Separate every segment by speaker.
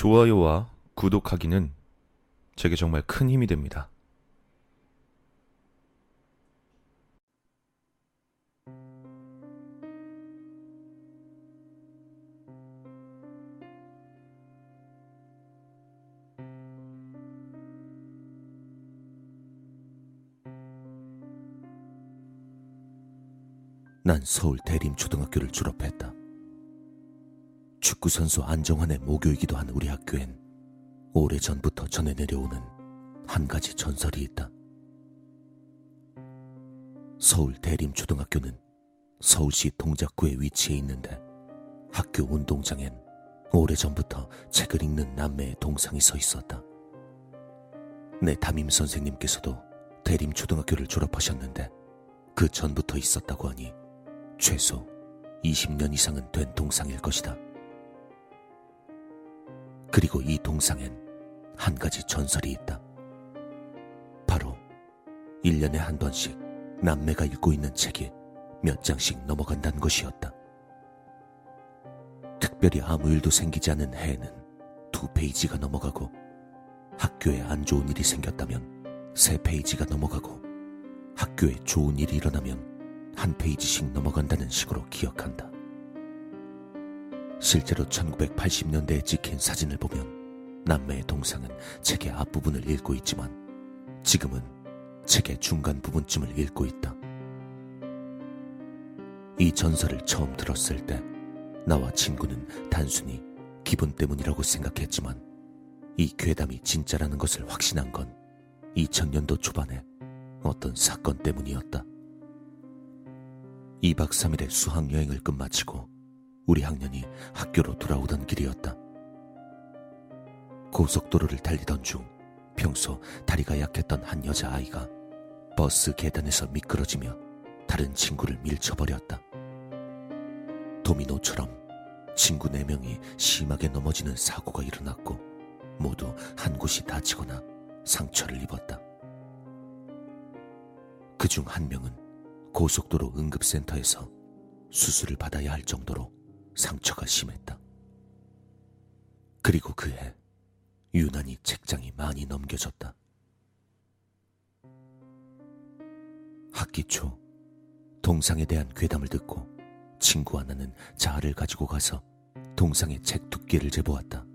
Speaker 1: 좋아요와 구독하기는 제게 정말 큰 힘이 됩니다.
Speaker 2: 난 서울 대림초등학교를 졸업했다. 축구선수 안정환의 모교이기도 한 우리 학교엔 오래전부터 전해 내려오는 한 가지 전설이 있다. 서울 대림초등학교는 서울시 동작구에 위치해 있는데 학교 운동장엔 오래전부터 책을 읽는 남매의 동상이 서 있었다. 내 담임 선생님께서도 대림초등학교를 졸업하셨는데 그 전부터 있었다고 하니 최소 20년 이상은 된 동상일 것이다. 그리고 이 동상엔 한 가지 전설이 있다. 바로 1년에 한 번씩 남매가 읽고 있는 책이 몇 장씩 넘어간다는 것이었다. 특별히 아무 일도 생기지 않은 해에는 두 페이지가 넘어가고 학교에 안 좋은 일이 생겼다면 세 페이지가 넘어가고 학교에 좋은 일이 일어나면 한 페이지씩 넘어간다는 식으로 기억한다. 실제로 1980년대에 찍힌 사진을 보면 남매의 동상은 책의 앞부분을 읽고 있지만 지금은 책의 중간 부분쯤을 읽고 있다. 이 전설을 처음 들었을 때 나와 친구는 단순히 기분 때문이라고 생각했지만 이 괴담이 진짜라는 것을 확신한 건 2000년도 초반에 어떤 사건 때문이었다. 2박 3일의 수학여행을 끝마치고 우리 학년이 학교로 돌아오던 길이었다. 고속도로를 달리던 중 평소 다리가 약했던 한 여자아이가 버스 계단에서 미끄러지며 다른 친구를 밀쳐버렸다. 도미노처럼 친구 4명이 심하게 넘어지는 사고가 일어났고 모두 한 곳이 다치거나 상처를 입었다. 그 중 한 명은 고속도로 응급센터에서 수술을 받아야 할 정도로 상처가 심했다. 그리고 그해 유난히 책장이 많이 넘겨졌다. 학기 초 동상에 대한 괴담을 듣고 친구와 나는 자아를 가지고 가서 동상의 책 두께를 재보았다.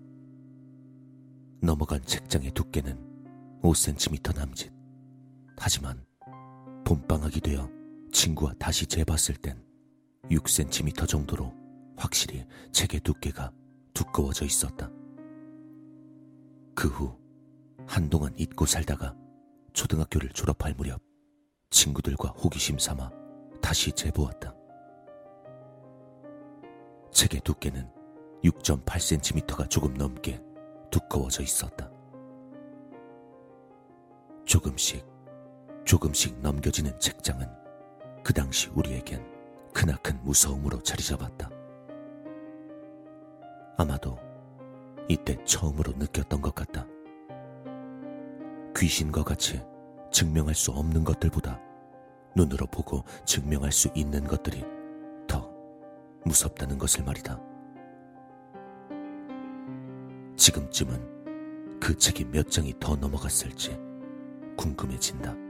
Speaker 2: 넘어간 책장의 두께는 5cm 남짓. 하지만 봄방학이 되어 친구와 다시 재봤을 땐 6cm 정도로 확실히 책의 두께가 두꺼워져 있었다. 그 후 한동안 잊고 살다가 초등학교를 졸업할 무렵 친구들과 호기심 삼아 다시 재보았다. 책의 두께는 6.8cm가 조금 넘게 두꺼워져 있었다. 조금씩, 조금씩 넘겨지는 책장은 그 당시 우리에겐 크나큰 무서움으로 자리 잡았다. 아마도 이때 처음으로 느꼈던 것 같다. 귀신과 같이 증명할 수 없는 것들보다 눈으로 보고 증명할 수 있는 것들이 더 무섭다는 것을 말이다. 지금쯤은 그 책이 몇 장이 더 넘어갔을지 궁금해진다.